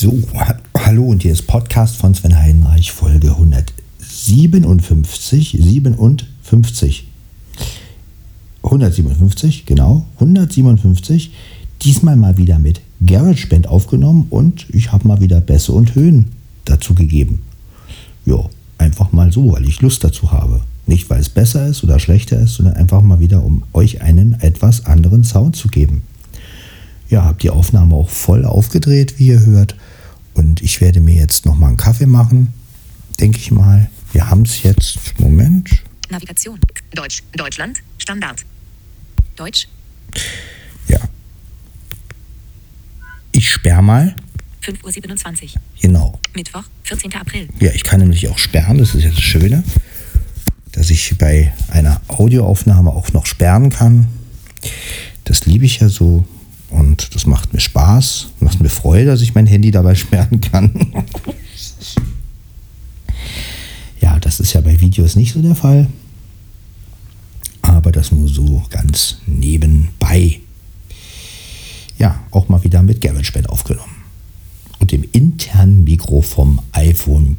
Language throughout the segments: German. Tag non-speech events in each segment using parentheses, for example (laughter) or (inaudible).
So, hallo und hier ist Podcast von Sven Heidenreich, Folge 157, 57, 157, genau, 157, diesmal mal wieder mit GarageBand aufgenommen und ich habe mal wieder Bässe und Höhen dazu gegeben. Ja, einfach mal so, weil ich Lust dazu habe. Nicht, weil es besser ist oder schlechter ist, sondern einfach mal wieder, um euch einen etwas anderen Sound zu geben. Ja, habe die Aufnahme auch voll aufgedreht, wie ihr hört. Und ich werde mir jetzt noch mal einen Kaffee machen, denke ich mal. Wir haben es jetzt. Moment. Navigation. Deutsch. Deutschland. Standard. Deutsch. Ja. Ich sperr mal. 5.27 Uhr. Genau. Mittwoch, 14. April. Ja, ich kann nämlich auch sperren. Das ist jetzt das Schöne, dass ich bei einer Audioaufnahme auch noch sperren kann. Das liebe ich ja so. Und das macht mir Spaß, macht mir Freude, dass ich mein Handy dabei sperren kann. (laughs) ja, das ist ja bei Videos nicht so der Fall. Aber das nur so ganz nebenbei. Ja, auch mal wieder mit GarageBand aufgenommen. Und dem internen Mikro vom iPhone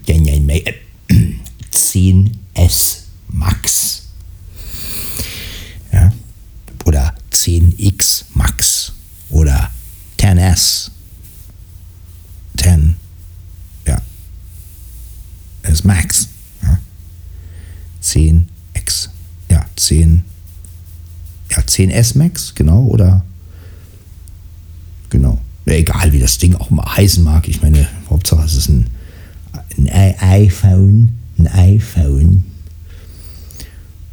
10S (clears throat) Max. Ja, oder 10X Max oder 10S. 10, ja, S Max. Ja. 10X, ja, 10, ja, 10S Max, genau, oder, genau. Egal, wie das Ding auch mal heißen mag. Ich meine, Hauptsache es ist ein, ein iPhone, ein iPhone.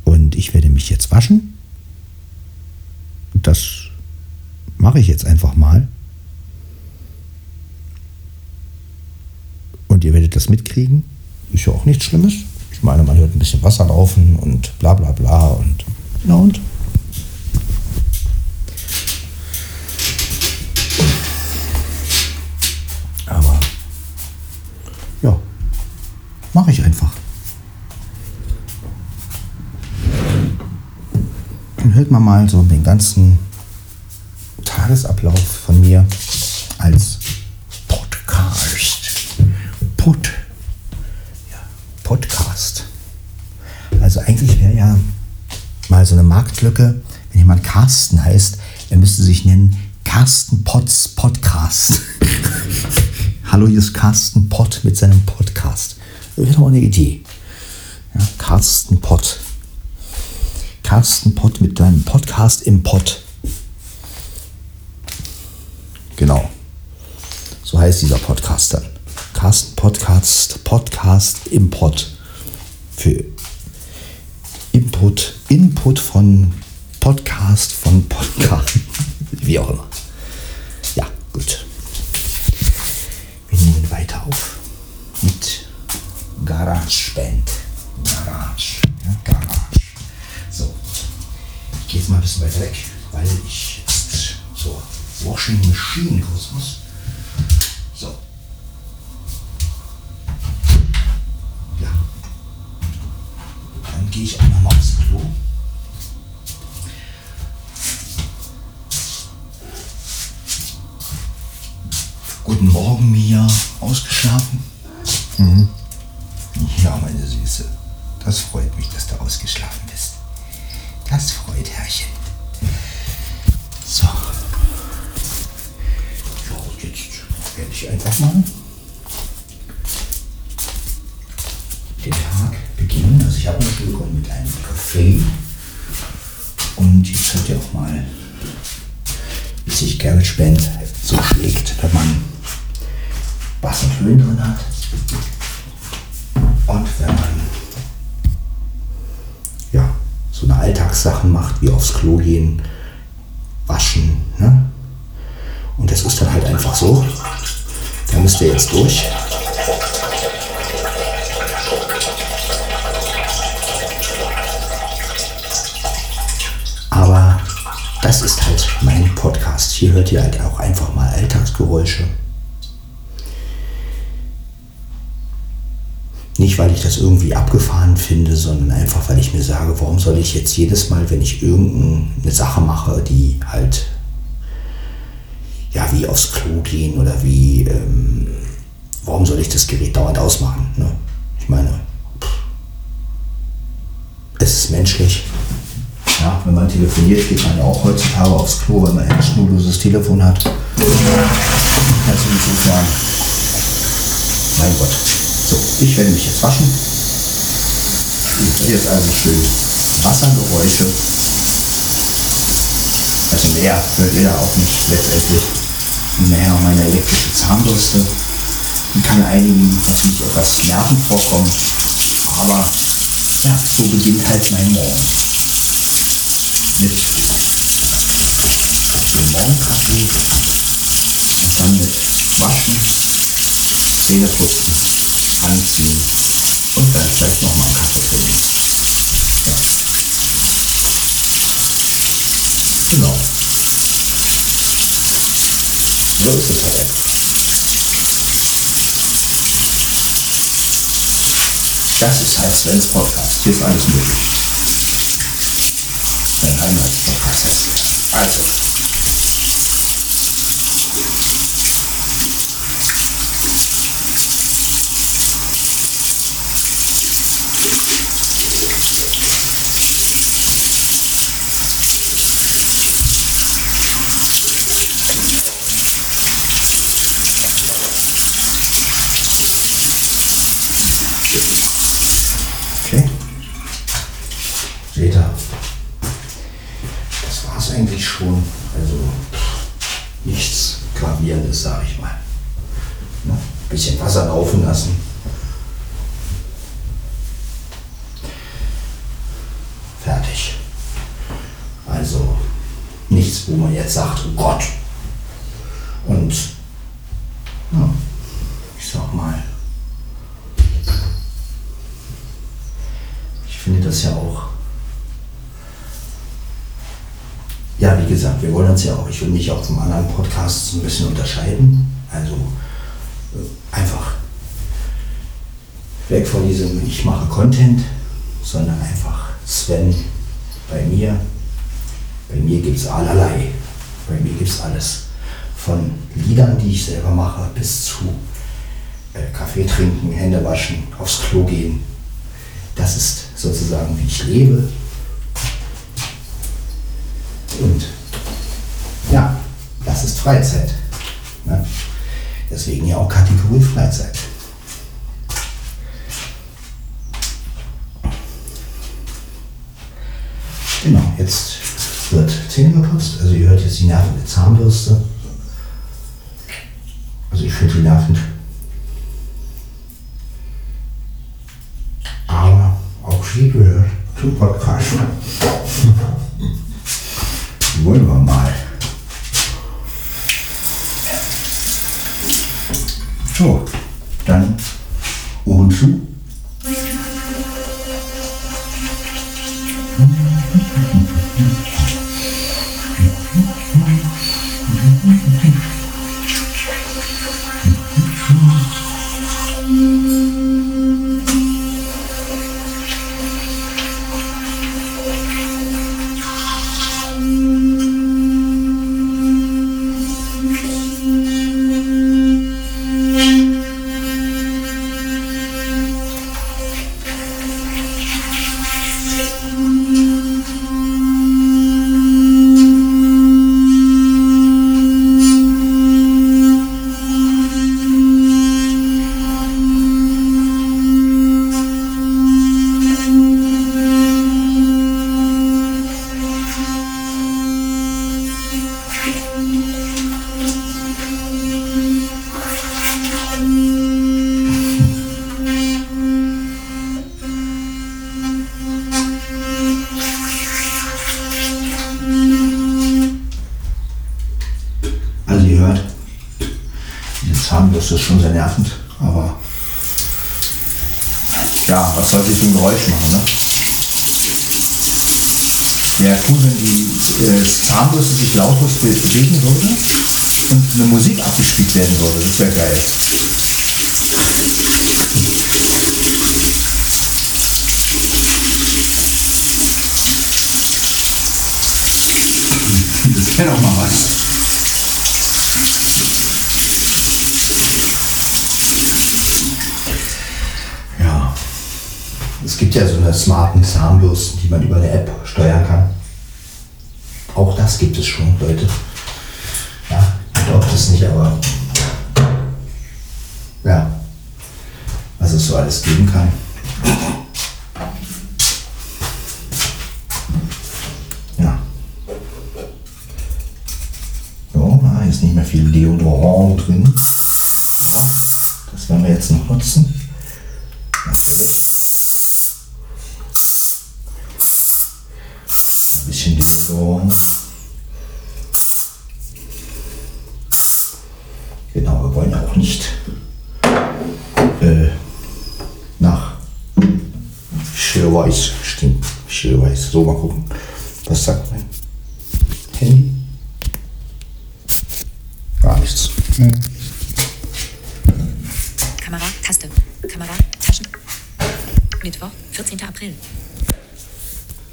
Und ich werde mich jetzt waschen. Das mache ich jetzt einfach mal. Und ihr werdet das mitkriegen. Ist ja auch nichts Schlimmes. Ich meine, man hört ein bisschen Wasser laufen und bla bla bla und na und. Aber ja, mache ich einfach. Dann hört man mal so den ganzen Tagesablauf von mir als Podcast. Pod. Ja, Podcast. Also eigentlich wäre ja mal so eine Marktlücke, wenn jemand Carsten heißt, er müsste sich nennen Carsten Potts Podcast. (laughs) Hallo, hier ist Carsten Pott mit seinem Podcast. Das wäre doch eine Idee. Ja, Carsten Pott. Carsten Pott mit seinem Podcast im Pott. Genau. So heißt dieser Podcast dann. Carsten Podcast, Podcast Import. Für Input, Input von Podcast, von Podcast, (laughs) wie auch immer. Ja, gut. Wir nehmen weiter auf mit GarageBand. Garage. Ja, Garage. So. Ich gehe jetzt mal ein bisschen weiter weg, weil ich so Washing Machine Kosmos. So. Ja. Dann gehe ich auch nochmal aufs Klo. Guten Morgen, Mia. Ausgeschlafen? Mhm. Ja, meine Süße. Das freut mich, dass du ausgeschlafen bist. Das freut Herrchen. So. Werde ich einfach mal den Tag beginnen. Also ich habe mich begonnen mit einem Kaffee. Und jetzt hört ihr auch mal, wie sich GarageBand so schlägt, wenn man Bass und Höhen drin hat. Und wenn man ja, so eine Alltagssachen macht, wie aufs Klo gehen, waschen. Ne? Und das ist dann halt einfach so. Müsst ihr jetzt durch. Aber das ist halt mein Podcast. Hier hört ihr halt auch einfach mal Alltagsgeräusche. Nicht, weil ich das irgendwie abgefahren finde, sondern einfach, weil ich mir sage, warum soll ich jetzt jedes Mal, wenn ich irgendeine Sache mache, die halt, ja, wie aufs Klo gehen oder wie ähm, warum soll ich das Gerät dauernd ausmachen? Ne? Ich meine, es ist menschlich. Ja, wenn man telefoniert, geht man ja auch heutzutage aufs Klo, wenn man ein schnurloses Telefon hat. Also insofern, mein Gott. So, ich werde mich jetzt waschen. Jetzt also schön Wassergeräusche. Also mehr hört ihr da auch nicht letztendlich. Mehr meine elektrische Zahnbürste. Die kann einigen natürlich etwas nervend vorkommen. Aber ja, so beginnt halt mein Morgen. Mit dem Morgenkaffee und dann mit Waschen, Zähne putzen, anziehen und dann vielleicht nochmal einen Kaffee trinken. Genau. So ist halt. Das ist halt Svens Podcast. Hier ist alles möglich. Mein Heimatspodcast heißt hier. Also. Okay. Seht ihr? Das war es eigentlich schon. Also nichts Gravierendes, sage ich mal. Ne? Bisschen Wasser laufen lassen. Fertig. Also nichts, wo man jetzt sagt, oh Gott. Und ja, ich sag mal, Ich finde das ja auch. Ja, wie gesagt, wir wollen uns ja auch, ich will mich auch vom anderen Podcast so ein bisschen unterscheiden. Also einfach weg von diesem Ich mache Content, sondern einfach Sven bei mir. Bei mir gibt es allerlei. Bei mir gibt es alles. Von Liedern, die ich selber mache, bis zu äh, Kaffee trinken, Hände waschen, aufs Klo gehen, das ist sozusagen, wie ich lebe. Und ja, das ist Freizeit. Ne? Deswegen ja auch Kategorie Freizeit. Genau, jetzt wird Zähne geputzt. Also ihr hört jetzt die nervende Zahnbürste. Also ich finde die nervend. aber auch sie gehört zum Podcast. (laughs) Wollen wir mal. So, dann Ohren zu. liegen würde und eine Musik abgespielt werden würde. Das wäre geil. Das wäre auch mal was. Ja. Es gibt ja so eine smarten Zahnbürsten, die man über eine App steuern kann. Auch das gibt es schon, Leute. Das nicht, aber ja, was es so alles geben kann. Ja. So, da ist nicht mehr viel Deodorant drin. Das werden wir jetzt noch nutzen. Natürlich. Schirrweiß stinken. Schirrweiß. So, mal gucken. Was sagt mein Handy? Gar nichts. Kamera, Taste. Kamera, Taschen. Mittwoch, 14. April.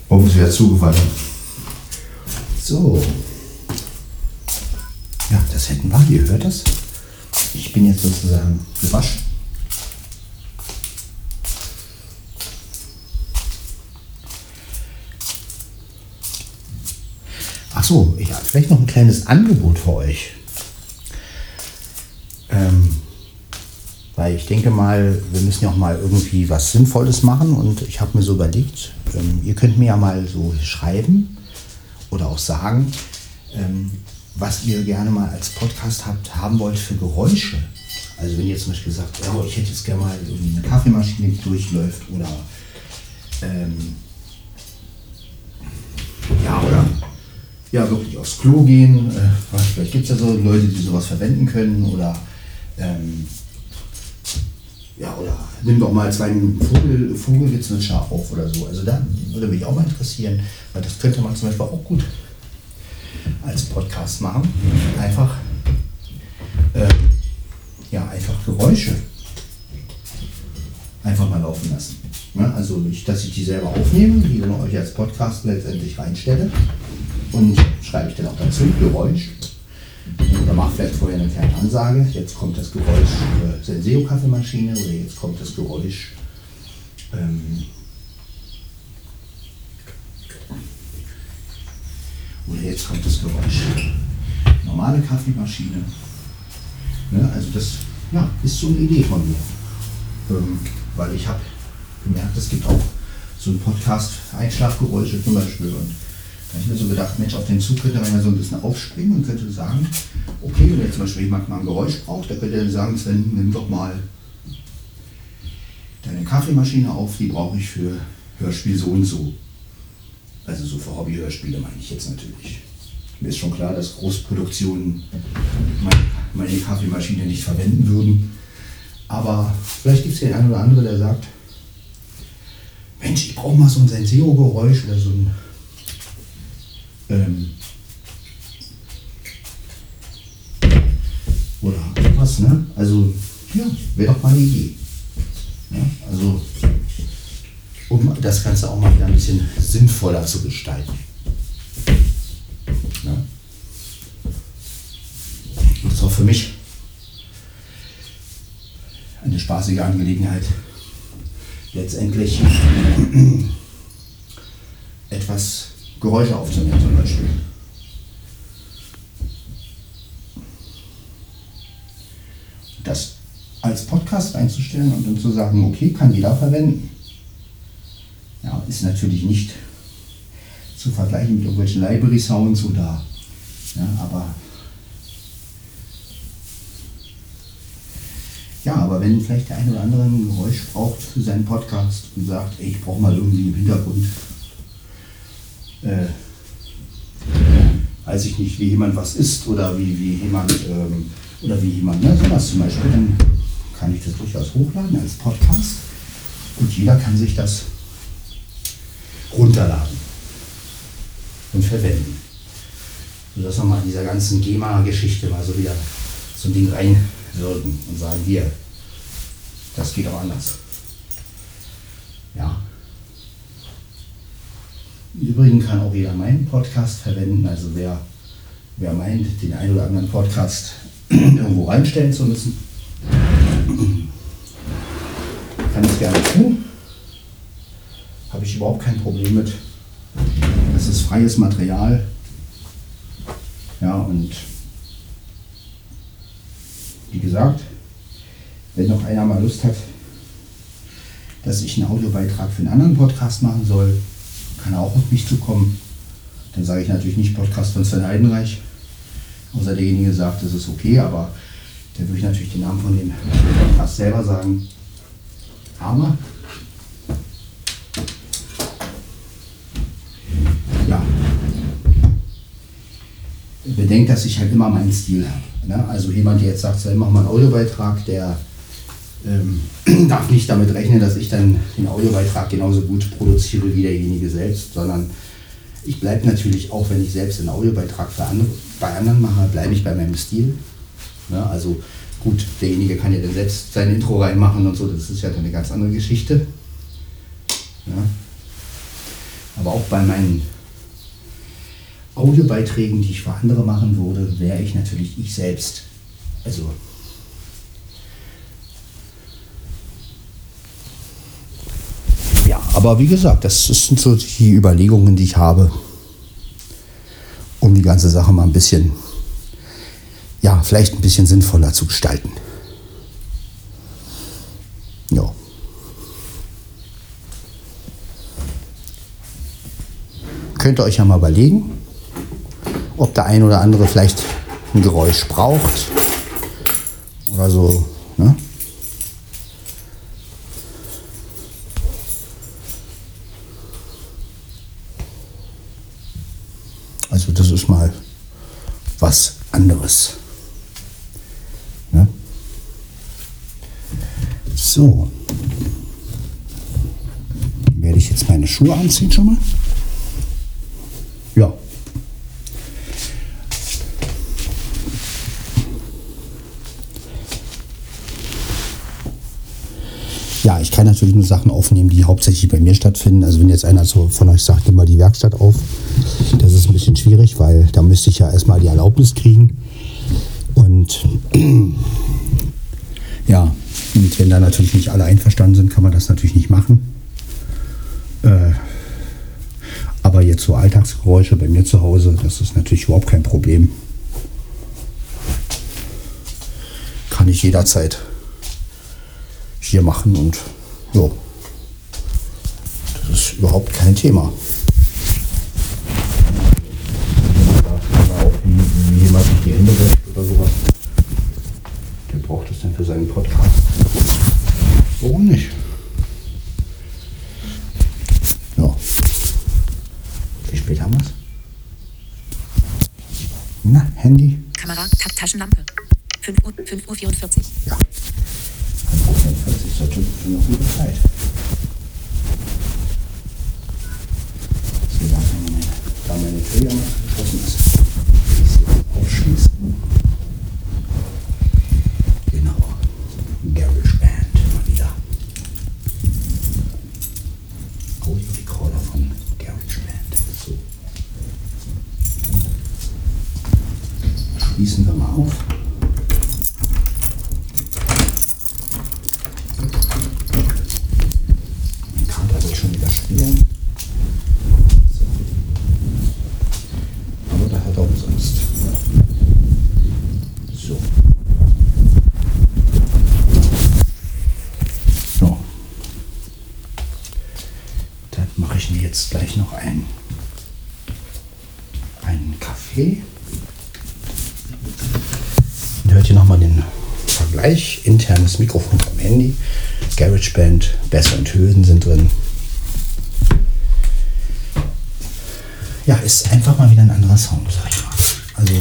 Warum ist wieder zugefallen? So. Ja, das hätten wir. Ihr hört das. Ich bin jetzt sozusagen gewaschen. Ach so, ich habe vielleicht noch ein kleines Angebot für euch. Ähm, weil ich denke mal, wir müssen ja auch mal irgendwie was Sinnvolles machen und ich habe mir so überlegt, ähm, ihr könnt mir ja mal so schreiben oder auch sagen, ähm, was ihr gerne mal als Podcast habt, haben wollt für Geräusche. Also wenn ihr zum Beispiel sagt, oh, ich hätte jetzt gerne mal irgendwie eine Kaffeemaschine, die durchläuft oder ähm, ja, oder ja, wirklich aufs Klo gehen. Äh, vielleicht gibt es ja so Leute, die sowas verwenden können oder ähm, ja, oder nimm doch mal zwei Vogel, Vogelgezwitscher auf oder so. Also da würde mich auch mal interessieren, weil das könnte man zum Beispiel auch gut als Podcast machen. Einfach, äh, ja, einfach Geräusche einfach mal laufen lassen. Ne? Also nicht, dass ich die selber aufnehme, die dann euch als Podcast letztendlich reinstelle und schreibe ich dann auch dazu Geräusch. Oder mache vielleicht vorher eine kleine Ansage. Jetzt kommt das Geräusch äh, Senseo-Kaffeemaschine oder jetzt kommt das Geräusch ähm, oder jetzt kommt das Geräusch normale Kaffeemaschine. Ne? Also das ja, ist so eine Idee von mir. Ähm, weil ich habe gemerkt, es gibt auch so einen Podcast Einschlafgeräusche zum Beispiel. Und da habe ich mir so gedacht, Mensch, auf den Zug könnte man ja so ein bisschen aufspringen und könnte sagen, okay, wenn jetzt zum Beispiel jemand mal ein Geräusch braucht, der könnte dann sagen, Sven, nimm doch mal deine Kaffeemaschine auf, die brauche ich für Hörspiel so und so. Also so für Hobbyhörspiele meine ich jetzt natürlich. Mir ist schon klar, dass Großproduktionen meine, Kaffeemaschine nicht verwenden würden. Aber vielleicht gibt es den einen oder andere, der sagt, Mensch, ich brauche mal so ein Senseo-Geräusch oder so ein ähm, oder was, ne? Also, ja, wäre doch mal eine Idee. Ja, also, um das Ganze auch mal wieder ein bisschen sinnvoller zu gestalten. Ja. Das ist auch für mich eine spaßige Angelegenheit, letztendlich (clears throat) etwas Geräusche aufzunehmen zum Beispiel. Das als Podcast einzustellen und dann zu sagen, okay, kann jeder verwenden. Ja, ist natürlich nicht zu vergleichen mit irgendwelchen Library Sounds oder, ja, aber Ja, aber wenn vielleicht der eine oder andere ein Geräusch braucht für seinen Podcast und sagt, ey, ich brauche mal irgendwie im Hintergrund, äh, weiß ich nicht, wie jemand was isst oder wie, wie jemand, ähm, oder wie jemand, ne, sowas zum Beispiel, dann kann ich das durchaus hochladen als Podcast und jeder kann sich das runterladen und verwenden. Sodass wir mal in dieser ganzen GEMA-Geschichte mal so wieder so ein Ding reinwirken und sagen, hier, das geht auch anders. Ja. Im Übrigen kann auch jeder meinen Podcast verwenden. Also wer, wer meint, den einen oder anderen Podcast (clears throat) irgendwo reinstellen zu müssen, (clears throat) kann es gerne tun. Habe ich überhaupt kein Problem mit. Das ist freies Material. Ja, und wie gesagt, wenn noch einer mal Lust hat, dass ich einen Audiobeitrag für einen anderen Podcast machen soll, kann auch auf mich zukommen. Dann sage ich natürlich nicht Podcast von Sven Heidenreich. Außer derjenige sagt, das ist okay, aber dann würde ich natürlich den Namen von dem Podcast selber sagen. Aber ja, bedenkt, dass ich halt immer meinen Stil habe. Ne? Also jemand, der jetzt sagt, mach mal einen Audiobeitrag, der ähm, (clears throat) darf nicht damit rechnen, dass ich dann den Audiobeitrag genauso gut produziere wie derjenige selbst, sondern ich bleibe natürlich auch, wenn ich selbst einen Audiobeitrag für andere, bei anderen mache, bleibe ich bei meinem Stil. Ne? Also gut, derjenige kann ja dann selbst sein Intro reinmachen und so, das ist ja dann eine ganz andere Geschichte. Ja? Aber auch bei meinen Audiobeiträgen, die ich für andere machen würde, wäre ich natürlich ich selbst. Also aber wie gesagt, das sind so die Überlegungen, die ich habe, um die ganze Sache mal ein bisschen, ja, vielleicht ein bisschen sinnvoller zu gestalten. Ja. Könnt ihr euch ja mal überlegen, ob der ein oder andere vielleicht ein Geräusch braucht oder so. Ne? Also das ist mal was anderes. Ne? So. Werde ich jetzt meine Schuhe anziehen schon mal? Ja. Ja, ich kann natürlich nur Sachen aufnehmen, die hauptsächlich bei mir stattfinden. Also wenn jetzt einer so von euch sagt, nimm mal die Werkstatt auf, das ist ein bisschen schwierig, weil da müsste ich ja erstmal die Erlaubnis kriegen. Und (clears throat) ja, und wenn da natürlich nicht alle einverstanden sind, kann man das natürlich nicht machen. Äh, aber jetzt so Alltagsgeräusche bei mir zu Hause, das ist natürlich überhaupt kein Problem. Kann ich jederzeit hier machen und ja, das ist überhaupt kein Thema. Handy? Kamera, Ta Taschenlampe. 5 Uhr, 5 Uhr 44. Ja. 45 ist doch schon eine gute Zeit. So, da meine, da meine Tür ja mal geschlossen ist. Ich sie jetzt aufschließen. Genau. Garage Band mal wieder. Audio Recorder von Garage Band. So. Schließen wir mal auf. Mein Kater will schon wieder spielen. So. Aber da hat er umsonst. So. So. Dann mache ich mir jetzt gleich noch einen, einen Kaffee. Und hört ihr nochmal den Vergleich. Internes Mikrofon vom Handy. GarageBand, Bässe und Höhen sind drin. Ja, ist einfach mal wieder ein anderer Sound, sag ich mal. Also.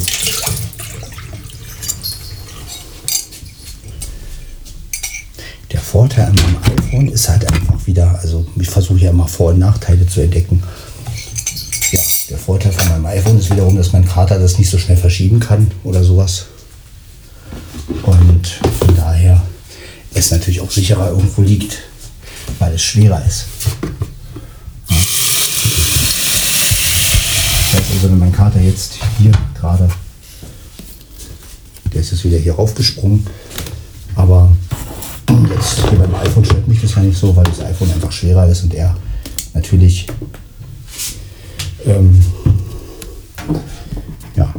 Der Vorteil an meinem iPhone ist halt einfach wieder, also ich versuche ja immer Vor- und Nachteile zu entdecken. Ja, der Vorteil von meinem iPhone ist wiederum, dass mein Kater das nicht so schnell verschieben kann oder sowas. Und von daher es natürlich auch sicherer irgendwo liegt, weil es schwerer ist. Ja. Also, wenn mein Kater jetzt hier gerade, der ist jetzt wieder hier raufgesprungen, aber jetzt hier beim iPhone stört mich das ja nicht so, weil das iPhone einfach schwerer ist und er natürlich ähm, ja,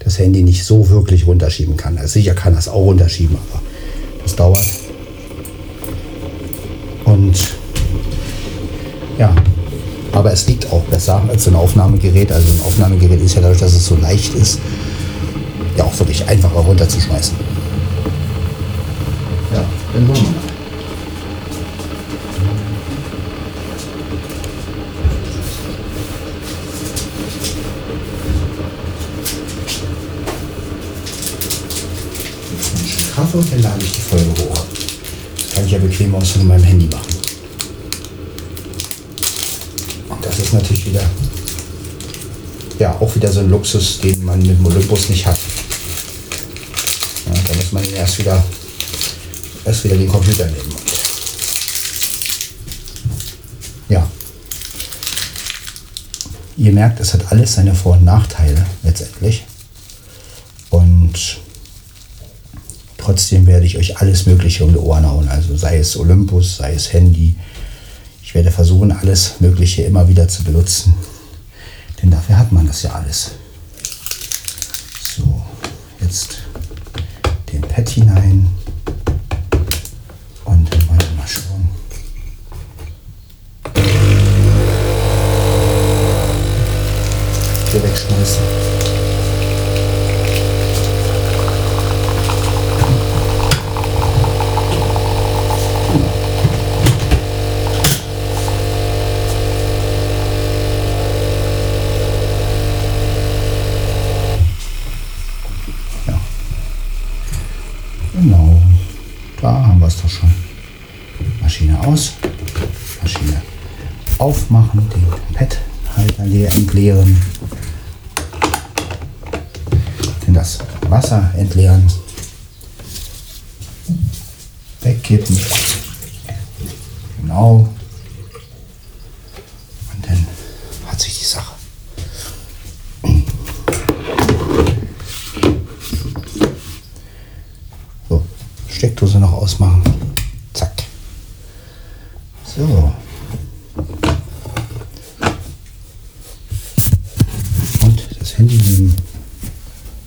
das Handy nicht so wirklich runterschieben kann. Also sicher kann das auch runterschieben, aber das dauert. Und ja, aber es liegt auch besser als ein Aufnahmegerät. Also ein Aufnahmegerät ist ja dadurch, dass es so leicht ist, ja auch wirklich einfacher runterzuschmeißen. Ja, dann wollen wir. Kaffee und dann lade ich die Folge bequem aus von meinem Handy machen. Und das ist natürlich wieder, ja, auch wieder so ein Luxus, den man mit dem Olympus nicht hat. Ja, da muss man erst wieder, erst wieder den Computer nehmen. Ja. Ihr merkt, es hat alles seine Vor- und Nachteile letztendlich. Und Trotzdem werde ich euch alles Mögliche um die Ohren hauen. Also sei es Olympus, sei es Handy. Ich werde versuchen, alles Mögliche immer wieder zu benutzen. Denn dafür hat man das ja alles. So, jetzt den Pad hinein. Und dann wollen wir mal schauen. Hier wegschmeißen. Ja. Genau. Da haben wir es doch schon. Maschine aus. Maschine aufmachen. Den Pad-Halter leer entleeren. Denn das Wasser entleeren. Wegkippen. Genau. Und dann hat sich die Sache. So, Steckdose noch ausmachen. Zack. So. Und das Handy nehmen,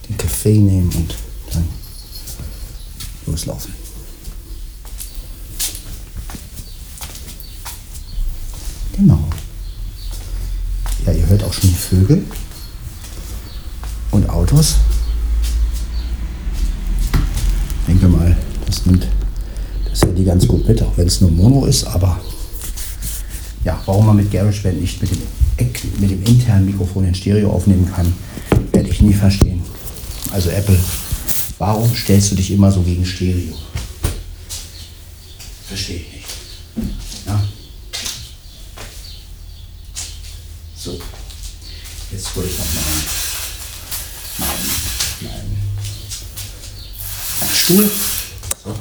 den Kaffee nehmen und dann loslaufen. Genau. Ja, ihr hört auch schon die Vögel und Autos. Ich denke mal, das nimmt das Handy ganz gut mit, auch wenn es nur Mono ist, aber ja, warum man mit GarageBand nicht mit dem, mit dem internen Mikrofon in Stereo aufnehmen kann, werde ich nie verstehen. Also Apple, warum stellst du dich immer so gegen Stereo? Verstehe ich nicht. Ja. So, jetzt hole ich noch meinen, meinen, meinen Stuhl. So.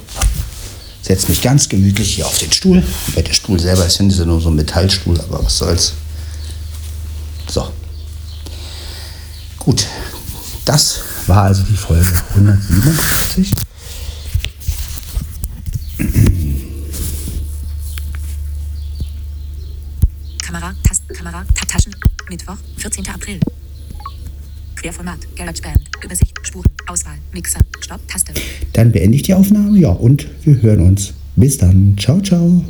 Setze mich ganz gemütlich hier auf den Stuhl. Weil der Stuhl selber ist ja nur so ein Metallstuhl, aber was soll's. So. Gut. Das war also die Folge 157. Kamera, Tasten, Kamera, Ta Taschen. Mittwoch, 14. April. Querformat, GarageBand, Übersicht, Spuren, Auswahl, Mixer, Stopp, Taste. Dann beende ich die Aufnahme. Ja, und wir hören uns. Bis dann. Ciao, ciao.